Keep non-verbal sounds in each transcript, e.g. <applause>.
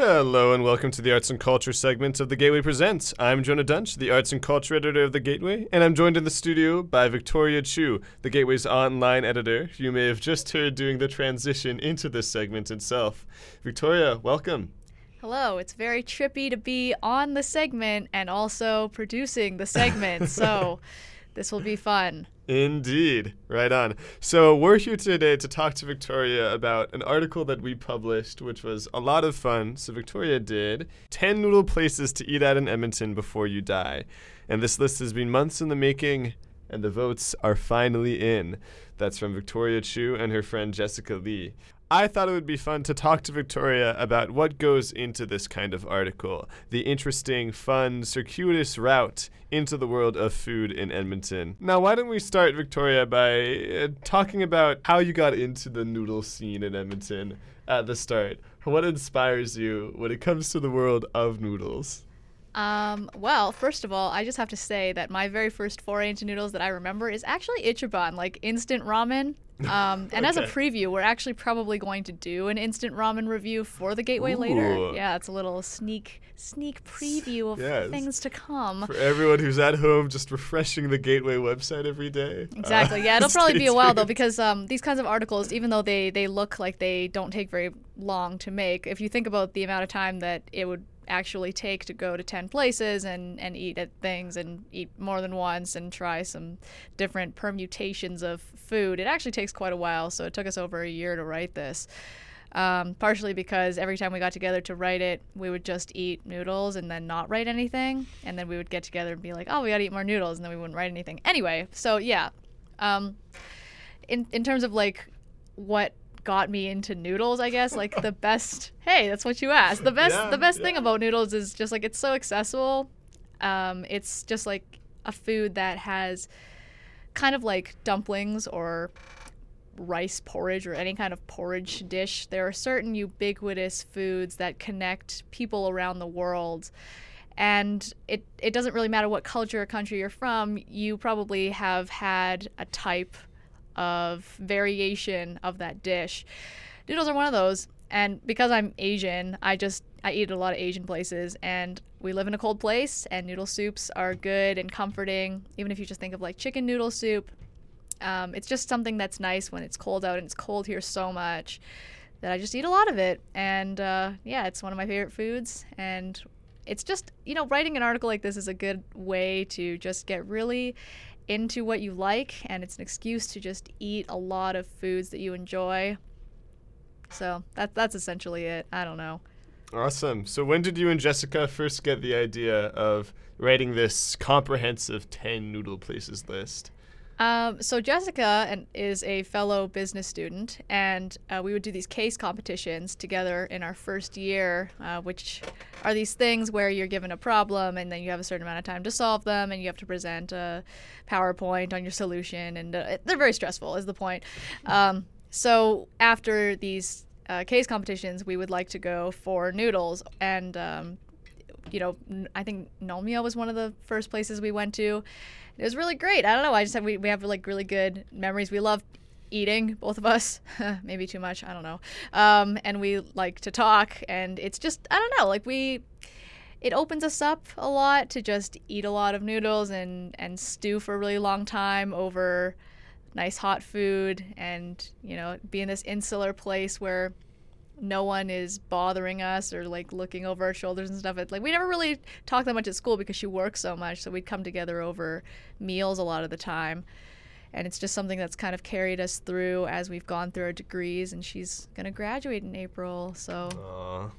Hello and welcome to the Arts and Culture segment of The Gateway Presents. I'm Jonah Dunch, the Arts and Culture editor of The Gateway, and I'm joined in the studio by Victoria Chiu, The Gateway's online editor. You may have just heard doing the transition into this segment itself. Victoria, welcome. Hello, it's very trippy to be on the segment and also producing the segment, so <laughs> this will be fun. Indeed. Right on. So, we're here today to talk to Victoria about an article that we published, which was a lot of fun. So, Victoria did 10 noodle places to eat at in Edmonton before you die. And this list has been months in the making, and the votes are finally in. That's from Victoria Chiu and her friend Jessica Lee. I thought it would be fun to talk to Victoria about what goes into this kind of article the interesting, fun, circuitous route into the world of food in Edmonton. Now, why don't we start, Victoria, by uh, talking about how you got into the noodle scene in Edmonton at the start? What inspires you when it comes to the world of noodles? Um, well, first of all, I just have to say that my very first foray into noodles that I remember is actually Ichiban, like instant ramen. <laughs> Um, and as a preview, we're actually probably going to do an instant ramen review for the Gateway later. Yeah, it's a little sneak sneak preview of Yes. things to come. For everyone who's at home just refreshing the Gateway website every day. uh, Exactly. Yeah, it'll <laughs> probably be a while though because um, these kinds of articles, even though they they look like they don't take very long to make, if you think about the amount of time that it would actually take to go to 10 places and, and eat at things and eat more than once and try some different permutations of food, it actually takes quite a while. So it took us over a year to write this. Um, partially because every time we got together to write it, we would just eat noodles and then not write anything. And then we would get together and be like, oh, we got to eat more noodles. And then we wouldn't write anything. Anyway, so yeah. Um, in, in terms of like what got me into noodles, I guess, like the best, <laughs> hey, that's what you asked. The best, Yeah, the best thing about noodles is just like it's so accessible. Um, it's just like a food that has kind of like dumplings or rice porridge or any kind of porridge dish. There are certain ubiquitous foods that connect people around the world. And it, it doesn't really matter what culture or country you're from, you probably have had a type of variation of that dish. Noodles are one of those. And because I'm Asian, I just I eat at a lot of Asian places and we live in a cold place and noodle soups are good and comforting. Even if you just think of like chicken noodle soup, um, it's just something that's nice when it's cold out and it's cold here so much that I just eat a lot of it. And uh, yeah, it's one of my favorite foods. And it's just, you know, writing an article like this is a good way to just get really into what you like. And it's an excuse to just eat a lot of foods that you enjoy. So that, that's essentially it. I don't know. Awesome. So, when did you and Jessica first get the idea of writing this comprehensive 10 noodle places list? Um, so Jessica and, is a fellow business student, and uh, we would do these case competitions together in our first year, uh, which are these things where you're given a problem and then you have a certain amount of time to solve them, and you have to present a PowerPoint on your solution, and uh, they're very stressful. Is the point? Um, so after these uh, case competitions, we would like to go for noodles, and um, you know, I think Nomiya was one of the first places we went to. It was really great. I don't know. I just have we, we have like really good memories. We love eating, both of us. <laughs> Maybe too much. I don't know. Um, and we like to talk, and it's just I don't know. Like we, it opens us up a lot to just eat a lot of noodles and and stew for a really long time over nice hot food, and you know, be in this insular place where no one is bothering us or like looking over our shoulders and stuff. It's like we never really talked that much at school because she works so much, so we'd come together over meals a lot of the time. And it's just something that's kind of carried us through as we've gone through our degrees. And she's gonna graduate in April, so Aw.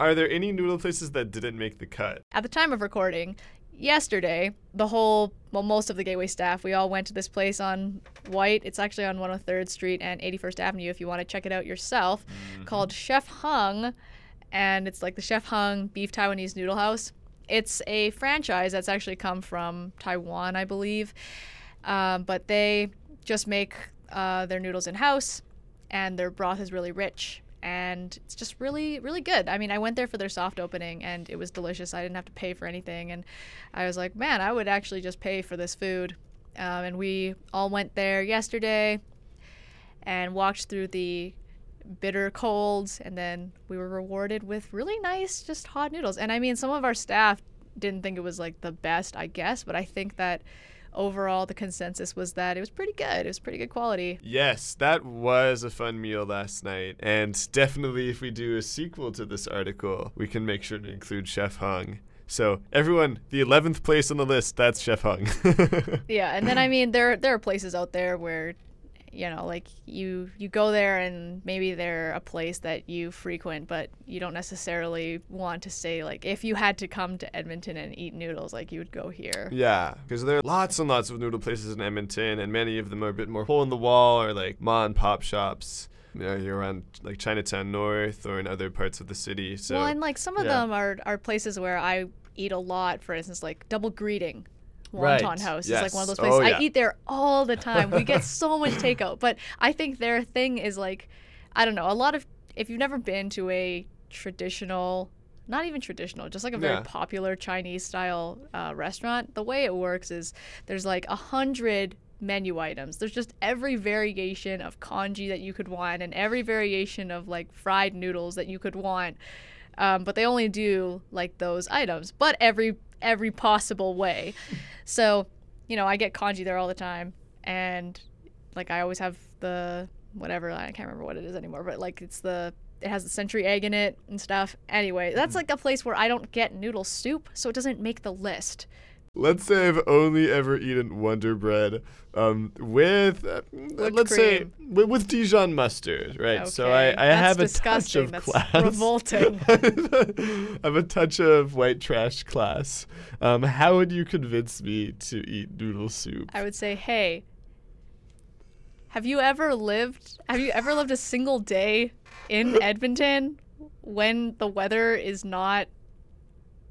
Are there any noodle places that didn't make the cut? at the time of recording, yesterday, the whole, well, most of the Gateway staff, we all went to this place on White. It's actually on 103rd Street and 81st Avenue if you want to check it out yourself, called Chef Hung. And it's like the Chef Hung Beef Taiwanese Noodle House. It's a franchise that's actually come from Taiwan, I believe. Um, but they just make uh, their noodles in house, and their broth is really rich and it's just really really good. I mean i went there for their soft opening and it was delicious. I didn't have to pay for anything and i was like man i would actually just pay for this food. Um, and we all went there yesterday and walked through the bitter colds, and then we were rewarded with really nice, just hot noodles. And I mean, some of our staff didn't think it was like the best, I guess, but I think that overall the consensus was that it was pretty good. It was pretty good quality. Yes, that was a fun meal last night. And definitely, if we do a sequel to this article, we can make sure to include Chef Hung. So, everyone, the 11th place on the list, that's Chef Hung. <laughs> Yeah, and then I mean there there are places out there where you know like you you go there and maybe they're a place that you frequent but you don't necessarily want to stay like if you had to come to Edmonton and eat noodles like you would go here. Yeah, because there are lots and lots of noodle places in Edmonton, and many of them are a bit more hole in the wall or like ma and pop shops. You know, you're around like Chinatown North or in other parts of the city. So well, and like some of yeah. them are are places where I eat a lot. For instance, like Double Greeting. Wonton Right, House is like one of those places. Oh, yeah. I eat there all the <laughs> time. We get so much takeout, but I think their thing is like, I don't know, a lot of if you've never been to a traditional, not even traditional, just like a very Yeah. popular Chinese style uh, restaurant, the way it works is there's like a hundred menu items. There's just every variation of congee that you could want and every variation of like fried noodles that you could want. Um, but they only do like those items, but every every possible way. So, you know, I get congee there all the time, and like I always have the whatever I can't remember what it is anymore, but like it's the it has the century egg in it and stuff. Anyway, that's like a place where I don't get noodle soup, so it doesn't make the list. Let's say I've only ever eaten Wonder Bread um, with, uh, let's say, with, with Dijon mustard, right? So I, I that's have a disgusting. touch of That's class. revolting. <laughs> I have a touch of white trash class. Um, how would you convince me to eat noodle soup? I would say, hey, have you ever lived? Have you ever lived a single day in <laughs> Edmonton when the weather is not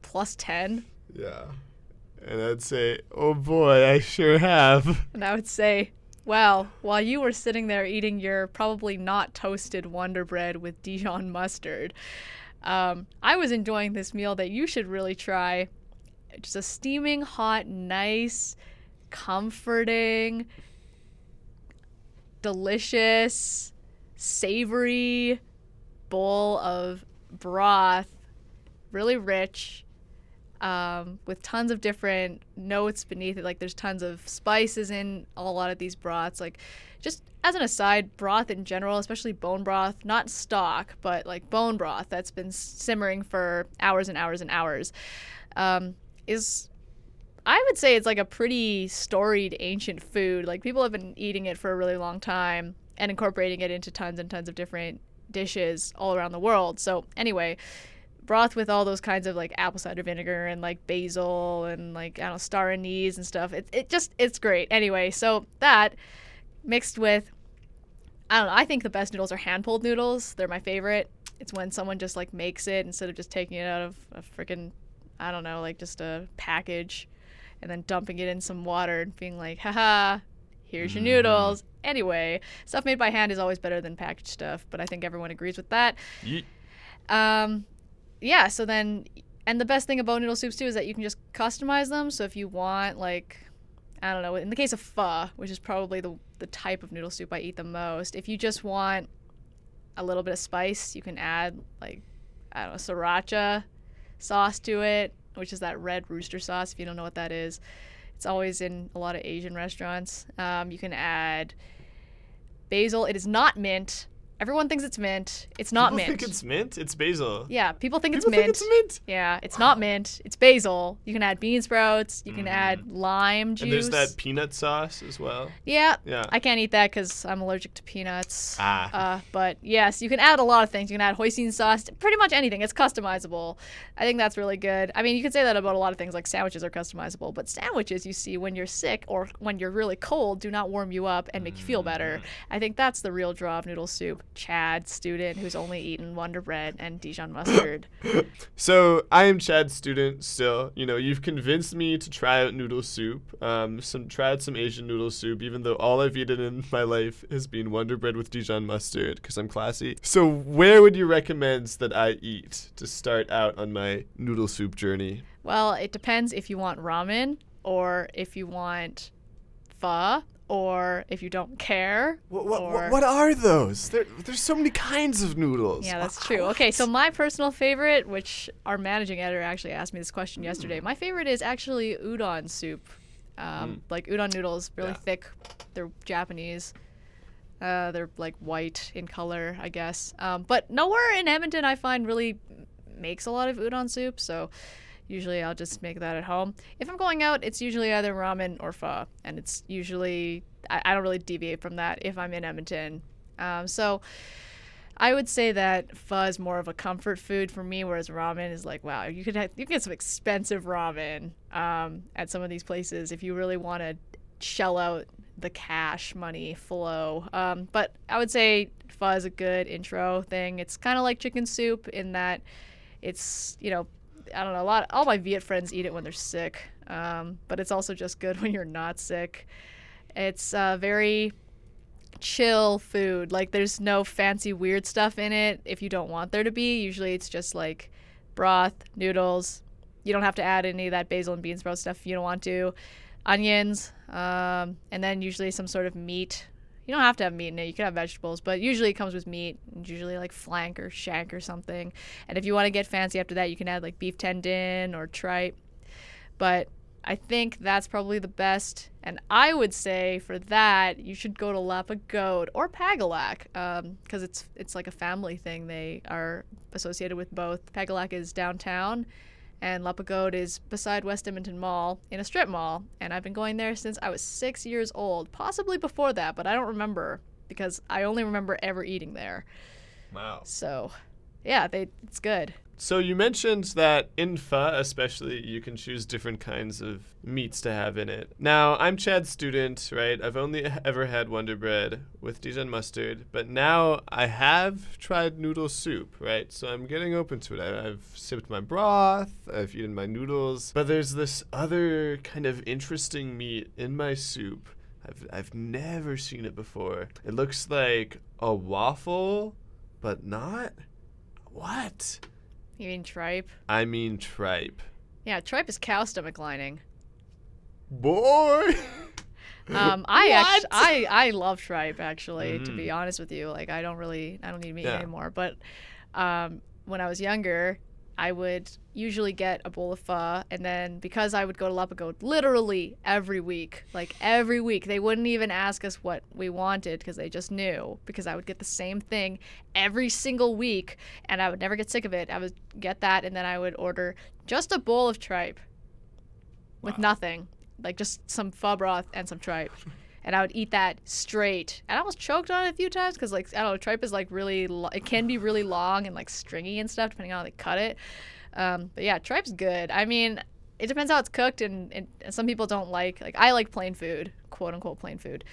plus ten? Yeah. And I'd say, oh boy, I sure have. And I would say, well, while you were sitting there eating your probably not toasted Wonder Bread with Dijon mustard, um, I was enjoying this meal that you should really try. Just a steaming hot, nice, comforting, delicious, savory bowl of broth, really rich, um, with tons of different notes beneath it. Like there's tons of spices in a lot of these broths. Like just as an aside, broth in general, especially bone broth, not stock, but like bone broth that's been simmering for hours and hours and hours, um, is I would say it's like a pretty storied ancient food. Like people have been eating it for a really long time and incorporating it into tons and tons of different dishes all around the world. So anyway, broth with all those kinds of like apple cider vinegar and like basil and like I don't know star anise and stuff. It it just it's great. Anyway, so that mixed with I don't know. I think the best noodles are hand pulled noodles. They're my favorite. It's when someone just like makes it instead of just taking it out of a freaking I don't know like just a package and then dumping it in some water and being like, haha, here's your noodles. Anyway, stuff made by hand is always better than packaged stuff, but I think everyone agrees with that. Um, yeah, so then, and the best thing about noodle soups too is that you can just customize them. So if you want, like, I don't know, in the case of pho, which is probably the, the type of noodle soup I eat the most, if you just want a little bit of spice, you can add, like, I don't know, sriracha sauce to it, which is that red rooster sauce, if you don't know what that is. It's always in a lot of Asian restaurants. Um, you can add basil. It is not mint. Everyone thinks it's mint. It's not People mint. think it's mint. It's basil. Yeah, people think People it's mint. think it's mint. Yeah, it's not mint. It's basil. You can add bean sprouts. You can add lime juice. Mm. And there's that peanut sauce as well. Yeah, Yeah. I can't eat that because I'm allergic to peanuts. Ah. Uh, but yes, you can add a lot of things. You can add hoisin sauce, pretty much anything. It's customizable. I think that's really good. I mean, you could say that about a lot of things, like sandwiches are customizable, but sandwiches you see when you're sick or when you're really cold do not warm you up and make you feel better. Mm. I think that's the real draw of noodle soup. Chad, student who's only eaten Wonder Bread and Dijon mustard. <laughs> So I am Chad's student still. You know, you've convinced me to try out noodle soup. Um, some try out some Asian noodle soup, even though all I've eaten in my life has been Wonder Bread with Dijon mustard, because I'm classy. So where would you recommend that I eat to start out on my noodle soup journey? Well, it depends if you want ramen or if you want pho or if you don't care. What, what, or- what, are those? There, there's so many kinds of noodles. Yeah, that's true. Okay, so my personal favorite, which our managing editor actually asked me this question yesterday, Hmm. my favorite is actually udon soup. Um, Like udon noodles, really Yeah. thick. They're Japanese. Uh, they're like white in color, I guess. Um, but nowhere in Edmonton I find really makes a lot of udon soup, so usually I'll just make that at home. If I'm going out, it's usually either ramen or pho, and it's usually I, I don't really deviate from that if I'm in Edmonton. Um, so I would say that pho is more of a comfort food for me, whereas ramen is like, wow, you could have, you can get some expensive ramen um, at some of these places if you really want to shell out the cash money flow. Um, but I would say pho is a good intro thing. It's kind of like chicken soup in that it's you know I don't know a lot. All my Viet friends eat it when they're sick, um, but it's also just good <laughs> when you're not sick. It's uh, very chill food. Like there's no fancy weird stuff in it if you don't want there to be. Usually it's just like broth, noodles. You don't have to add any of that basil and bean sprout stuff if you don't want to. Onions, um, and then usually some sort of meat. You don't have to have meat in it. You can have vegetables, but usually it comes with meat. Usually like flank or shank or something. And if you want to get fancy after that, you can add like beef tendon or tripe. But I think that's probably the best. And I would say for that, you should go to La Pagode or Pagolac because um, it's it's like a family thing. They are associated with both. Pagolac is downtown, and La Pagode is beside West Edmonton Mall in a strip mall. And I've been going there since I was six years old, possibly before that, but I don't remember because I only remember ever eating there. Wow. So, yeah, they it's good. So you mentioned that in pho, especially, you can choose different kinds of meats to have in it. Now, I'm Chad's student, right? I've only <laughs> ever had Wonder Bread with Dijon mustard, but now I have tried noodle soup, right? So I'm getting open to it. I, I've sipped my broth, I've eaten my noodles, but there's this other kind of interesting meat in my soup. I've, I've never seen it before. It looks like a waffle, but not. What? You mean tripe? I mean tripe. Yeah, tripe is cow stomach lining. Boy. <laughs> Um, I actually, I, I love tripe actually. To be Mhm. honest with you, like I don't really, I don't eat meat Yeah. anymore. But um, when I was younger, I would usually get a bowl of pho, and then because I would go to La Pagode literally every week, like every week, they wouldn't even ask us what we wanted because they just knew. Because I would get the same thing every single week, and I would never get sick of it. I would get that, and then I would order just a bowl of tripe with Wow. nothing, like just some pho broth and some tripe. And I would eat that straight. And I almost choked on it a few times because, like, I don't know, tripe is like really, lo- it can be really long and like stringy and stuff depending on how they cut it. Um, but yeah, tripe's good. I mean, it depends how it's cooked, and, and some people don't like, like, I like plain food, quote unquote plain food.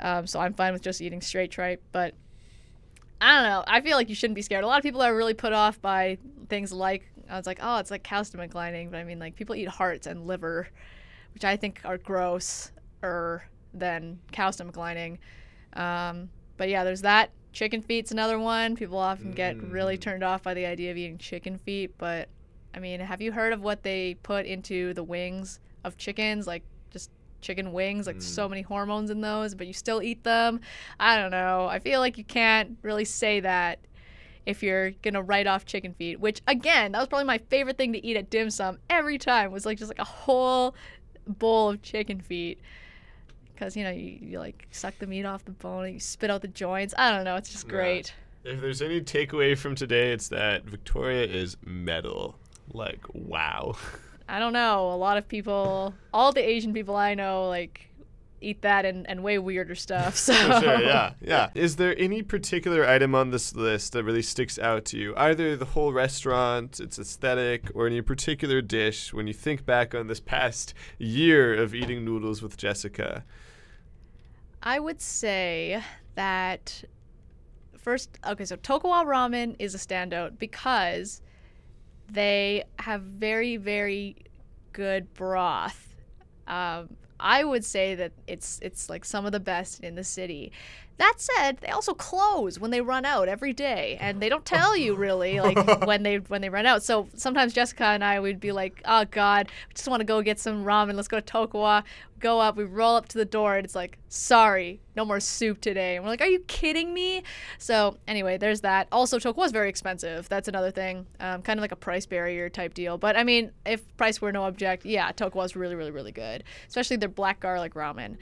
Um, so I'm fine with just eating straight tripe. But I don't know. I feel like you shouldn't be scared. A lot of people are really put off by things like, I was like, oh, it's like cow stomach lining. But I mean, like, people eat hearts and liver, which I think are gross or than cow stomach lining. Um, but yeah, there's that. Chicken feet's another one. People often get really Mm. turned off by the idea of eating chicken feet. But I mean, have you heard of what they put into the wings of chickens? Like just chicken wings, like so many hormones in those, but you still eat them. I don't know. I feel like you can't really say that if you're gonna write off chicken feet, which again, that was probably my favorite thing to eat at dim sum every time was like just like a whole bowl of chicken feet. Cause you know you, you like suck the meat off the bone and you spit out the joints. I don't know. It's just Yeah. great. If there's any takeaway from today, it's that Victoria is metal. Like, wow. <laughs> I don't know. A lot of people, all the Asian people I know, like eat that and, and way weirder stuff. <laughs> So sure, yeah, yeah. Is there any particular item on this list that really sticks out to you? Either the whole restaurant, its aesthetic, or any particular dish when you think back on this past year of eating noodles with Jessica? I would say that first, okay, so Tokiwa Ramen is a standout because they have very, very good broth. Um, I would say that it's it's like some of the best in the city. That said, they also close when they run out every day, and they don't tell you really like <laughs> when they when they run out. So sometimes Jessica and I would be like, "Oh God, we just want to go get some ramen. Let's go to Tokiwa." Go up, we roll up to the door, and it's like, "Sorry, no more soup today." And we're like, "Are you kidding me?" So anyway, there's that. Also, Tokiwa is very expensive. That's another thing, um, kind of like a price barrier type deal. But I mean, if price were no object, yeah, Tokiwa is really, really, really good, especially their black garlic ramen.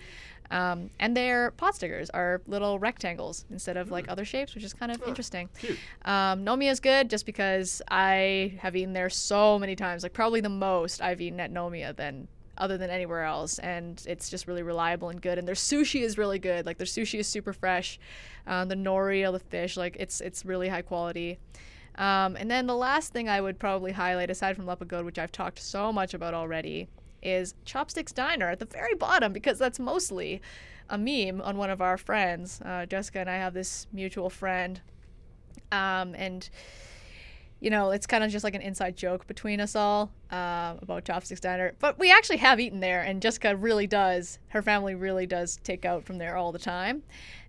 Um, and their pot stickers are little rectangles instead of like other shapes, which is kind of interesting. Cute. Um, is good just because I have eaten there so many times, like probably the most I've eaten at Nomiya than other than anywhere else, and it's just really reliable and good. And their sushi is really good. Like their sushi is super fresh. Uh, the nori, all the fish, like it's it's really high quality. Um, and then the last thing I would probably highlight, aside from La Pagode, which I've talked so much about already, is Chopsticks Diner at the very bottom because that's mostly a meme on one of our friends. Uh, Jessica and I have this mutual friend, um, and you know it's kind of just like an inside joke between us all uh, about Chopsticks Diner. But we actually have eaten there, and Jessica really does. Her family really does take out from there all the time.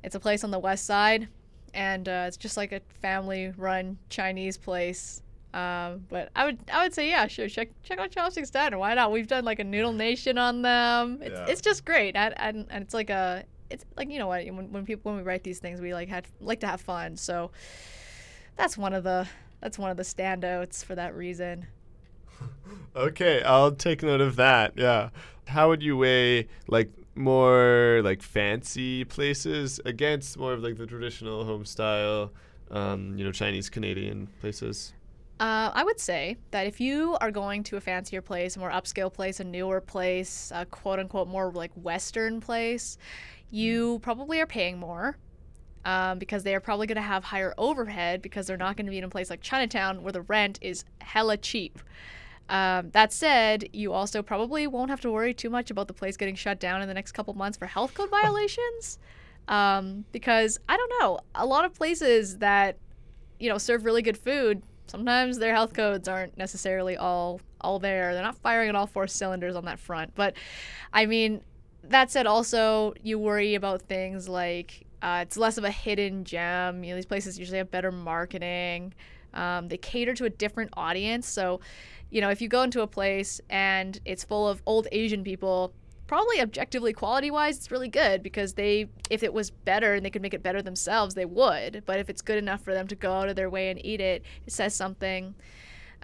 It's a place on the west side, and uh, it's just like a family-run Chinese place um, but I would I would say yeah, sure, check check out Chopsticks Diner. Why not? We've done like a Noodle Nation on them. It's, Yeah. it's just great, and, and and it's like a it's like you know what when, when people when we write these things we like had like to have fun. So that's one of the that's one of the standouts for that reason. <laughs> Okay, I'll take note of that. Yeah. How would you weigh like more like fancy places against more of like the traditional home style, um, you know, Chinese Canadian places? Uh, I would say that if you are going to a fancier place, a more upscale place, a newer place, a quote unquote more like Western place, you probably are paying more um, because they are probably going to have higher overhead because they're not going to be in a place like Chinatown where the rent is hella cheap. Um, that said, you also probably won't have to worry too much about the place getting shut down in the next couple months for health code violations. Um, because I don't know, a lot of places that you know serve really good food sometimes their health codes aren't necessarily all all there. They're not firing at all four cylinders on that front. But i mean that said also you worry about things like uh, it's less of a hidden gem. You know these places usually have better marketing. Um, they cater to a different audience. So you know if you go into a place and it's full of old asian people probably objectively quality wise it's really good because they if it was better and they could make it better themselves they would. But if it's good enough for them to go out of their way and eat it it says something.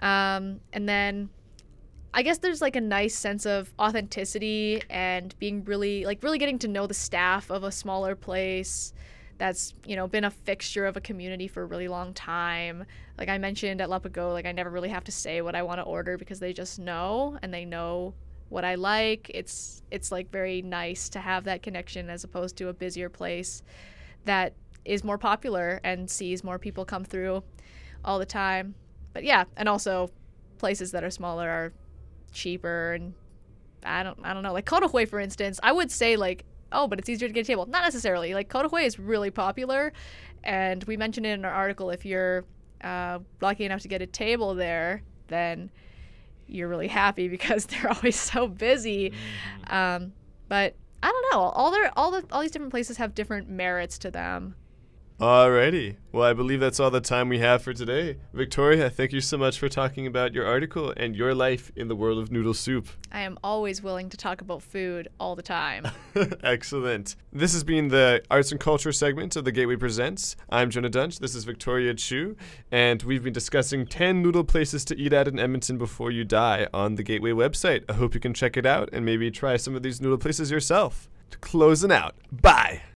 Um, and then i guess there's like a nice sense of authenticity and being really like really getting to know the staff of a smaller place that's you know been a fixture of a community for a really long time. Like i mentioned at La Pagode, like i never really have to say what i want to order because they just know and they know what I like. It's it's like very nice to have that connection as opposed to a busier place that is more popular and sees more people come through all the time. But yeah, and also places that are smaller are cheaper and I don't I don't know. Like Kotohui for instance, I would say like oh, but it's easier to get a table. Not necessarily. Like Kotohui is really popular and we mentioned it in our article if you're uh, lucky enough to get a table there, then you're really happy <laughs> because they're always so busy. Um, but I don't know. All their all the all these different places have different merits to them. Alrighty. Well, I believe that's all the time we have for today. Victoria, thank you so much for talking about your article and your life in the world of noodle soup. I am always willing to talk about food all the time. <laughs> Excellent. This has been the arts and culture segment of the Gateway Presents. I'm Jonah Dunch. This is Victoria Chiu, and we've been discussing 10 noodle places to eat at in Edmonton before you die on the Gateway website. I hope you can check it out and maybe try some of these noodle places yourself. Closing out. Bye.